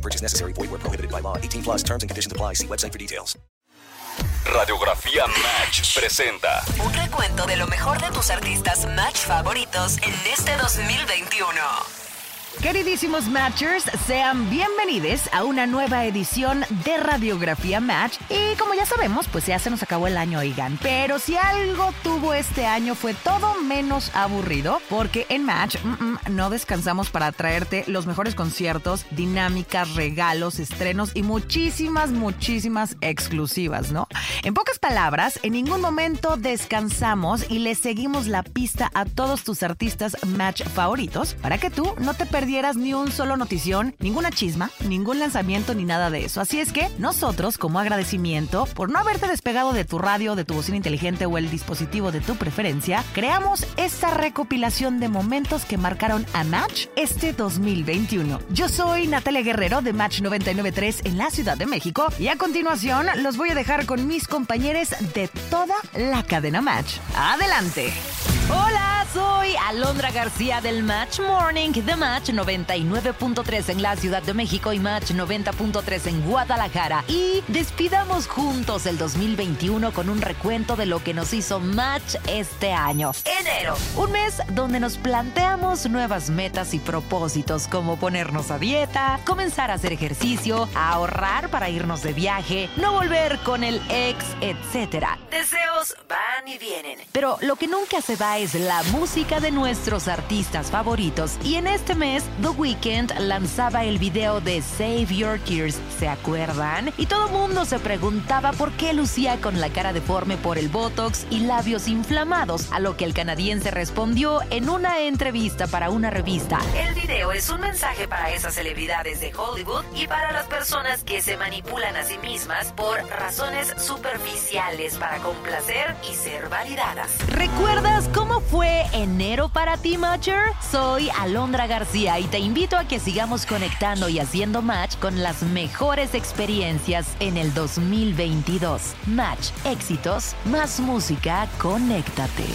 No purchase necessary. Void where prohibited by law. 18 plus terms and conditions apply. See website for details. Radiografía Match presenta Un recuento de lo mejor de tus artistas Match favoritos en este 2021. Queridísimos Matchers, sean bienvenidos a una nueva edición de Radiografía Match. Y como ya sabemos, pues ya se nos acabó el año, oigan. Pero si algo tuvo este año fue todo menos aburrido, porque en Match mm, mm, no descansamos para traerte los mejores conciertos, dinámicas, regalos, estrenos y muchísimas, muchísimas exclusivas, ¿no? En pocas palabras, en ningún momento descansamos y le seguimos la pista a todos tus artistas Match favoritos para que tú no te perdieras ni un solo notición, ninguna chisma, ningún lanzamiento ni nada de eso. Así es que nosotros, como agradecimiento por no haberte despegado de tu radio, de tu bocina inteligente o el dispositivo de tu preferencia, creamos esta recopilación de momentos que marcaron a Match este 2021. Yo soy Natalia Guerrero de Match 993 en la Ciudad de México y a continuación los voy a dejar con mis compañeros de toda la cadena Match. Adelante. Soy Alondra García del Match Morning de Match 99.3 en la Ciudad de México y Match 90.3 en Guadalajara. Y despidamos juntos el 2021 con un recuento de lo que nos hizo Match este año. Enero, un mes donde nos planteamos nuevas metas y propósitos como ponernos a dieta, comenzar a hacer ejercicio, ahorrar para irnos de viaje, no volver con el ex, etc. Deseos van y vienen. Pero lo que nunca se va es la música de nuestros artistas favoritos y en este mes The Weeknd lanzaba el video de Save Your Tears, ¿se acuerdan? Y todo mundo se preguntaba por qué lucía con la cara deforme por el botox y labios inflamados, a lo que el canadiense respondió en una entrevista para una revista. El video es un mensaje para esas celebridades de Hollywood y para las personas que se manipulan a sí mismas por razones superficiales para complacer y ser validadas. ¿Recuerdas cómo fue enero para ti, Matcher? Soy Alondra García y te invito a que sigamos conectando y haciendo match con las mejores experiencias en el 2022. Match, éxitos, más música, conéctate.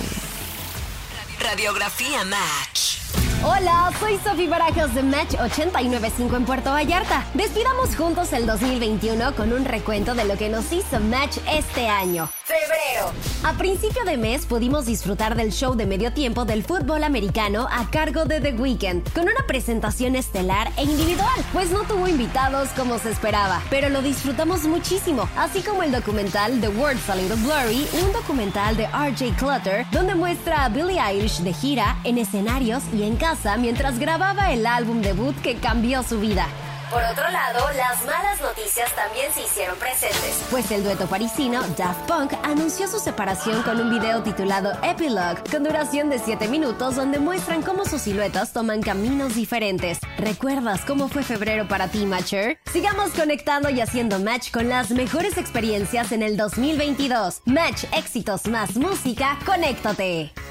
Radiografía Match. Hola, soy Sofi Barajas de Match 895 en Puerto Vallarta. Despidamos juntos el 2021 con un recuento de lo que nos hizo Match este año. Febrero. A principio de mes pudimos disfrutar del show de medio tiempo del fútbol americano a cargo de The Weeknd, con una presentación estelar e individual, pues no tuvo invitados como se esperaba, pero lo disfrutamos muchísimo, así como el documental The World's a Little Blurry, un documental de RJ Clutter, donde muestra a Billie Eilish de gira en escenarios y en casa mientras grababa el álbum debut que cambió su vida. Por otro lado, las malas noticias también se hicieron presentes, pues el dueto parisino Daft Punk anunció su separación con un video titulado Epilogue, con duración de 7 minutos donde muestran cómo sus siluetas toman caminos diferentes. ¿Recuerdas cómo fue febrero para ti, Matcher? Sigamos conectando y haciendo match con las mejores experiencias en el 2022. Match, éxitos más música, conéctate.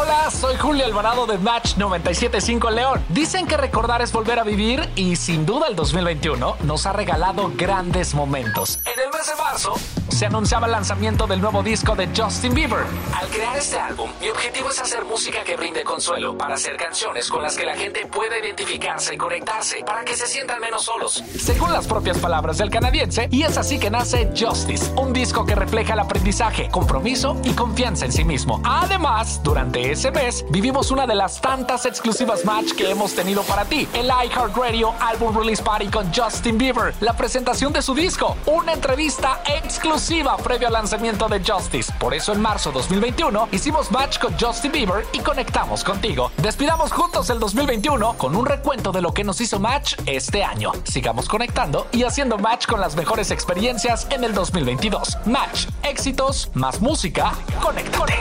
Hola, soy Julio Alvarado de Match 975 León. Dicen que recordar es volver a vivir y sin duda el 2021 nos ha regalado grandes momentos. En el mes de marzo se anunciaba el lanzamiento del nuevo disco de Justin Bieber. Al crear este álbum, mi objetivo es hacer música que brinde consuelo, para hacer canciones con las que la gente pueda identificarse y conectarse, para que se sientan menos solos. Según las propias palabras del canadiense, y es así que nace Justice, un disco que refleja el aprendizaje, compromiso y confianza en sí mismo. Además, durante ese mes vivimos una de las tantas exclusivas match que hemos tenido para ti, el iHeartRadio Album Release Party con Justin Bieber, la presentación de su disco, una entrevista exclusiva previo al lanzamiento de Justice. Por eso en marzo 2021 hicimos match con Justin Bieber y conectamos contigo. Despidamos juntos el 2021 con un recuento de lo que nos hizo match este año. Sigamos conectando y haciendo match con las mejores experiencias en el 2022. Match, éxitos, más música, conectate.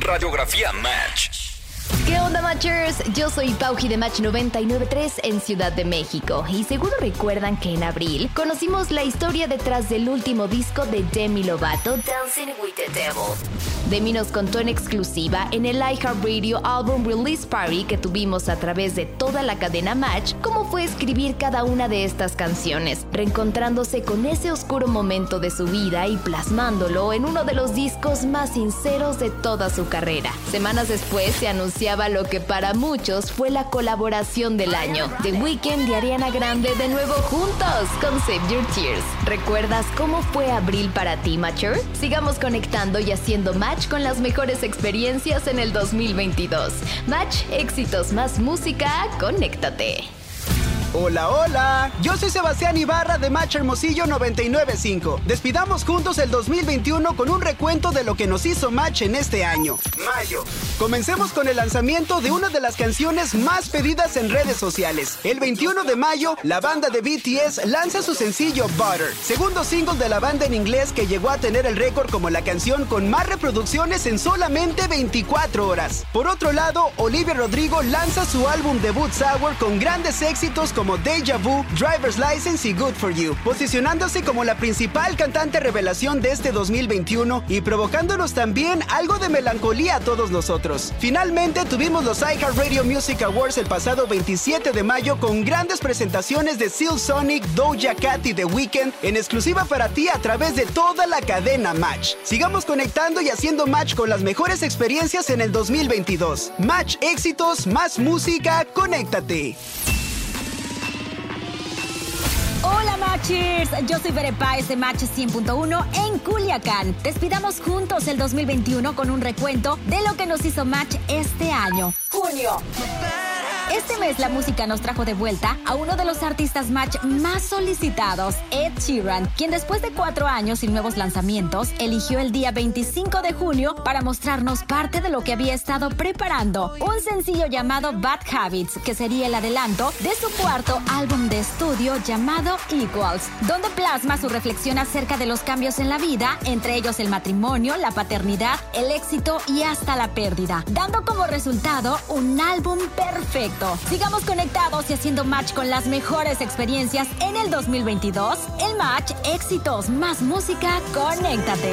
Radiografía Match. ¿Qué onda, Matchers? Yo soy Pauji de Match 993 en Ciudad de México y seguro recuerdan que en abril conocimos la historia detrás del último disco de Demi Lovato, Dancing with the Devil. Demi nos contó en exclusiva en el iHeartRadio Album Release Party que tuvimos a través de toda la cadena Match cómo fue escribir cada una de estas canciones, reencontrándose con ese oscuro momento de su vida y plasmándolo en uno de los discos más sinceros de toda su carrera. Semanas después se anunciaba lo que para muchos fue la colaboración del año, The Weeknd y Ariana Grande de nuevo juntos con Save Your Tears. ¿Recuerdas cómo fue abril para ti, Mature? Sigamos conectando y haciendo match con las mejores experiencias en el 2022. Match, éxitos más música, conéctate. Hola, hola. Yo soy Sebastián Ibarra de Match Hermosillo 995. Despidamos juntos el 2021 con un recuento de lo que nos hizo Match en este año. Mayo. Comencemos con el lanzamiento de una de las canciones más pedidas en redes sociales. El 21 de mayo, la banda de BTS lanza su sencillo Butter, segundo single de la banda en inglés que llegó a tener el récord como la canción con más reproducciones en solamente 24 horas. Por otro lado, Olivia Rodrigo lanza su álbum debut Sour con grandes éxitos como Deja Vu, Driver's License y Good For You, posicionándose como la principal cantante revelación de este 2021 y provocándonos también algo de melancolía a todos nosotros. Finalmente tuvimos los iHeartRadio Music Awards el pasado 27 de mayo con grandes presentaciones de Seal Sonic, Doja Cat y The Weeknd en exclusiva para ti a través de toda la cadena Match. Sigamos conectando y haciendo match con las mejores experiencias en el 2022. Match éxitos, más música, conéctate. Matchers, yo soy Bere Páez de Match 100.1 en Culiacán. Despidamos juntos el 2021 con un recuento de lo que nos hizo Match este año. Junio. Este mes la música nos trajo de vuelta a uno de los artistas match más solicitados, Ed Sheeran, quien después de cuatro años y nuevos lanzamientos, eligió el día 25 de junio para mostrarnos parte de lo que había estado preparando, un sencillo llamado Bad Habits, que sería el adelanto de su cuarto álbum de estudio llamado Equals, donde plasma su reflexión acerca de los cambios en la vida, entre ellos el matrimonio, la paternidad, el éxito y hasta la pérdida, dando como resultado un álbum perfecto Sigamos conectados y haciendo match con las mejores experiencias en el 2022. El match, éxitos, más música, conéctate.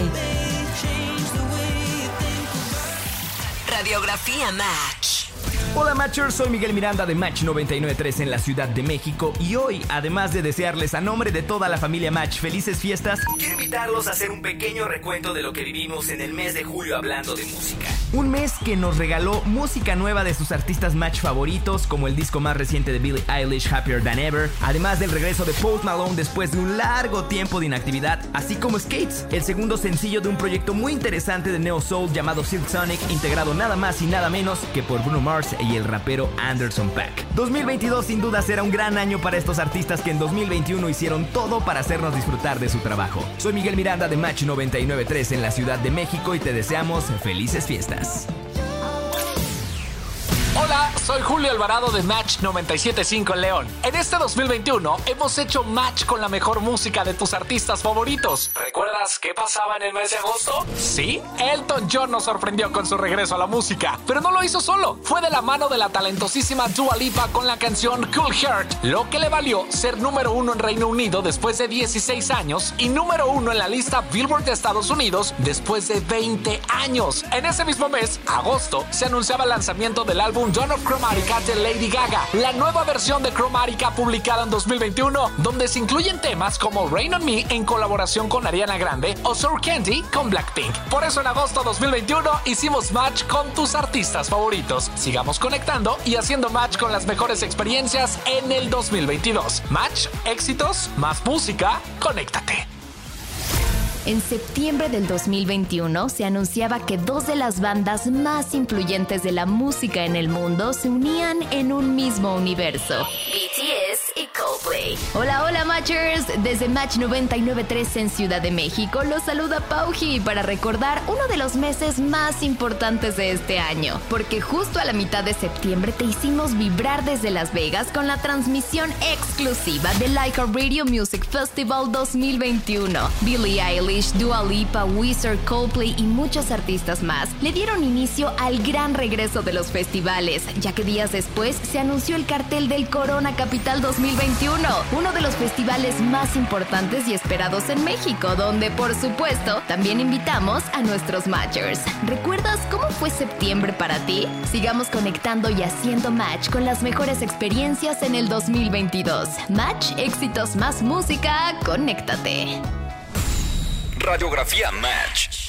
Radiografía Match. Hola Matchers, soy Miguel Miranda de Match 993 en la Ciudad de México y hoy, además de desearles a nombre de toda la familia Match felices fiestas, quiero invitarlos a hacer un pequeño recuento de lo que vivimos en el mes de julio hablando de música. Un mes que nos regaló música nueva de sus artistas Match favoritos, como el disco más reciente de Billie Eilish, Happier Than Ever, además del regreso de Post Malone después de un largo tiempo de inactividad, así como Skates, el segundo sencillo de un proyecto muy interesante de Neo Soul llamado Silk Sonic, integrado nada más y nada menos que por Bruno Mars y el rapero Anderson Pack. 2022 sin duda será un gran año para estos artistas que en 2021 hicieron todo para hacernos disfrutar de su trabajo. Soy Miguel Miranda de Match 993 en la Ciudad de México y te deseamos felices fiestas. Hola, soy Julio Alvarado de Match 975 en León. En este 2021 hemos hecho match con la mejor música de tus artistas favoritos. ¿Recuerdas qué pasaba en el mes de agosto? Sí, Elton John nos sorprendió con su regreso a la música, pero no lo hizo solo. Fue de la mano de la talentosísima Dua Lipa con la canción Cool Heart, lo que le valió ser número uno en Reino Unido después de 16 años y número uno en la lista Billboard de Estados Unidos después de 20 años. En ese mismo mes, agosto, se anunciaba el lanzamiento del álbum Dawn of De Lady Gaga, la nueva versión de Chromatica publicada en 2021, donde se incluyen temas como Rain on Me en colaboración con Ariana Grande o Sour Candy con Blackpink. Por eso en agosto 2021 hicimos match con tus artistas favoritos. Sigamos conectando y haciendo match con las mejores experiencias en el 2022. Match, éxitos, más música, conéctate. En septiembre del 2021 se anunciaba que dos de las bandas más influyentes de la música en el mundo se unían en un mismo universo. BTS Hola, hola Matchers. Desde Match 99.3 en Ciudad de México los saluda Pauji para recordar uno de los meses más importantes de este año. Porque justo a la mitad de septiembre te hicimos vibrar desde Las Vegas con la transmisión exclusiva de Laika Radio Music Festival 2021. Billie Eilish, Dua Lipa, Wizard, Coldplay y muchos artistas más le dieron inicio al gran regreso de los festivales, ya que días después se anunció el cartel del Corona Capital 2021, uno de los festivales más importantes y esperados en México, donde por supuesto también invitamos a nuestros matchers. ¿Recuerdas cómo fue septiembre para ti? Sigamos conectando y haciendo match con las mejores experiencias en el 2022. Match, éxitos más música, conéctate. Radiografía Match.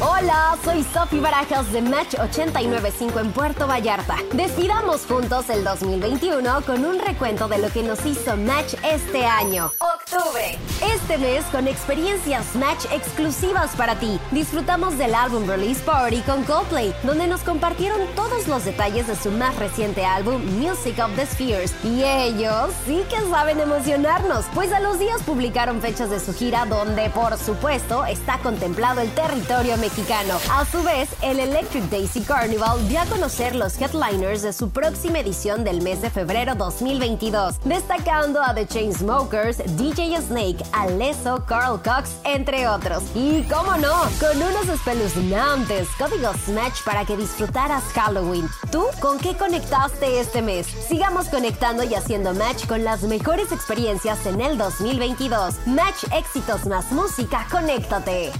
Hola, soy Sofi Barajas de Match 895 en Puerto Vallarta. Decidamos juntos el 2021 con un recuento de lo que nos hizo Match este año. Octubre. Este mes con experiencias Match exclusivas para ti. Disfrutamos del álbum Release Party con Coldplay, donde nos compartieron todos los detalles de su más reciente álbum Music of the Spheres. Y ellos sí que saben emocionarnos, pues a los días publicaron fechas de su gira donde por supuesto está contemplado el territorio mexicano. A su vez, el Electric Daisy Carnival dio a conocer los headliners de su próxima edición del mes de febrero 2022, destacando a The Chainsmokers, DJ Snake, Alesso, Carl Cox, entre otros. Y cómo no, con unos espeluznantes códigos Match para que disfrutaras Halloween. ¿Tú con qué conectaste este mes? Sigamos conectando y haciendo match con las mejores experiencias en el 2022. Match éxitos más música, conéctate.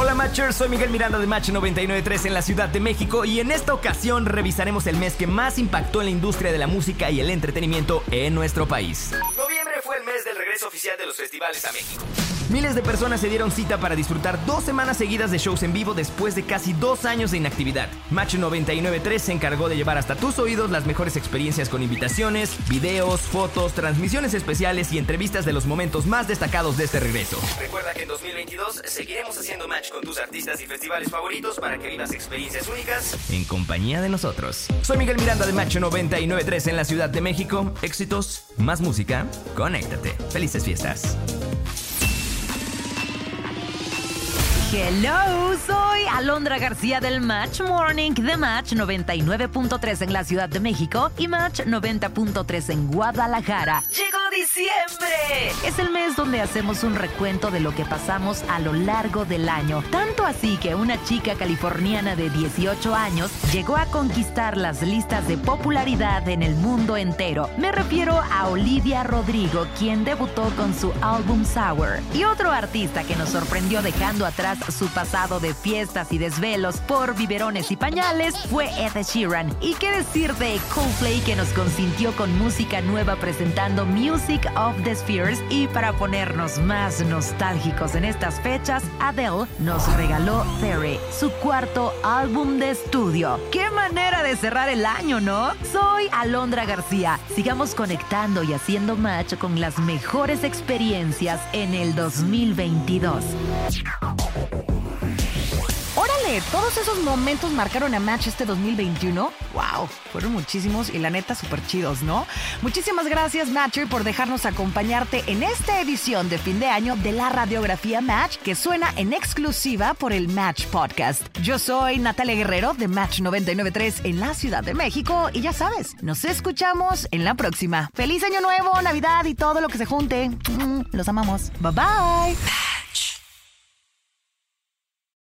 Hola Matchers, soy Miguel Miranda de Match 993 en la Ciudad de México y en esta ocasión revisaremos el mes que más impactó en la industria de la música y el entretenimiento en nuestro país. Noviembre fue el mes del regreso oficial de los festivales a México. Miles de personas se dieron cita para disfrutar dos semanas seguidas de shows en vivo después de casi dos años de inactividad. Match 993 se encargó de llevar hasta tus oídos las mejores experiencias con invitaciones, videos, fotos, transmisiones especiales y entrevistas de los momentos más destacados de este regreso. Recuerda que en 2022 seguiremos haciendo match con tus artistas y festivales favoritos para que vivas experiencias únicas en compañía de nosotros. Soy Miguel Miranda de Match 993 en la Ciudad de México. Éxitos, más música, conéctate. Felices fiestas. Hello, soy Alondra García del Match Morning de Match 99.3 en la Ciudad de México y Match 90.3 en Guadalajara. ¡Llegó diciembre! Es el mes donde hacemos un recuento de lo que pasamos a lo largo del año. Tanto así que una chica californiana de 18 años llegó a conquistar las listas de popularidad en el mundo entero. Me refiero a Olivia Rodrigo, quien debutó con su álbum Sour. Y otro artista que nos sorprendió dejando atrás su pasado de fiestas y desvelos por biberones y pañales fue Ed Sheeran. Y qué decir de Coldplay que nos consintió con música nueva presentando Music of the Spheres y para ponernos más nostálgicos en estas fechas, Adele nos regaló Fairy, su cuarto álbum de estudio. ¡Qué manera de cerrar el año, ¿no? Soy Alondra García. Sigamos conectando y haciendo match con las mejores experiencias en el 2022. Todos esos momentos marcaron a Match este 2021. Wow, fueron muchísimos y la neta súper chidos, ¿no? Muchísimas gracias Matcher por dejarnos acompañarte en esta edición de fin de año de la radiografía Match que suena en exclusiva por el Match Podcast. Yo soy Natalia Guerrero de Match 993 en la Ciudad de México y ya sabes, nos escuchamos en la próxima. Feliz año nuevo, Navidad y todo lo que se junte. Mm, Los amamos. Bye bye.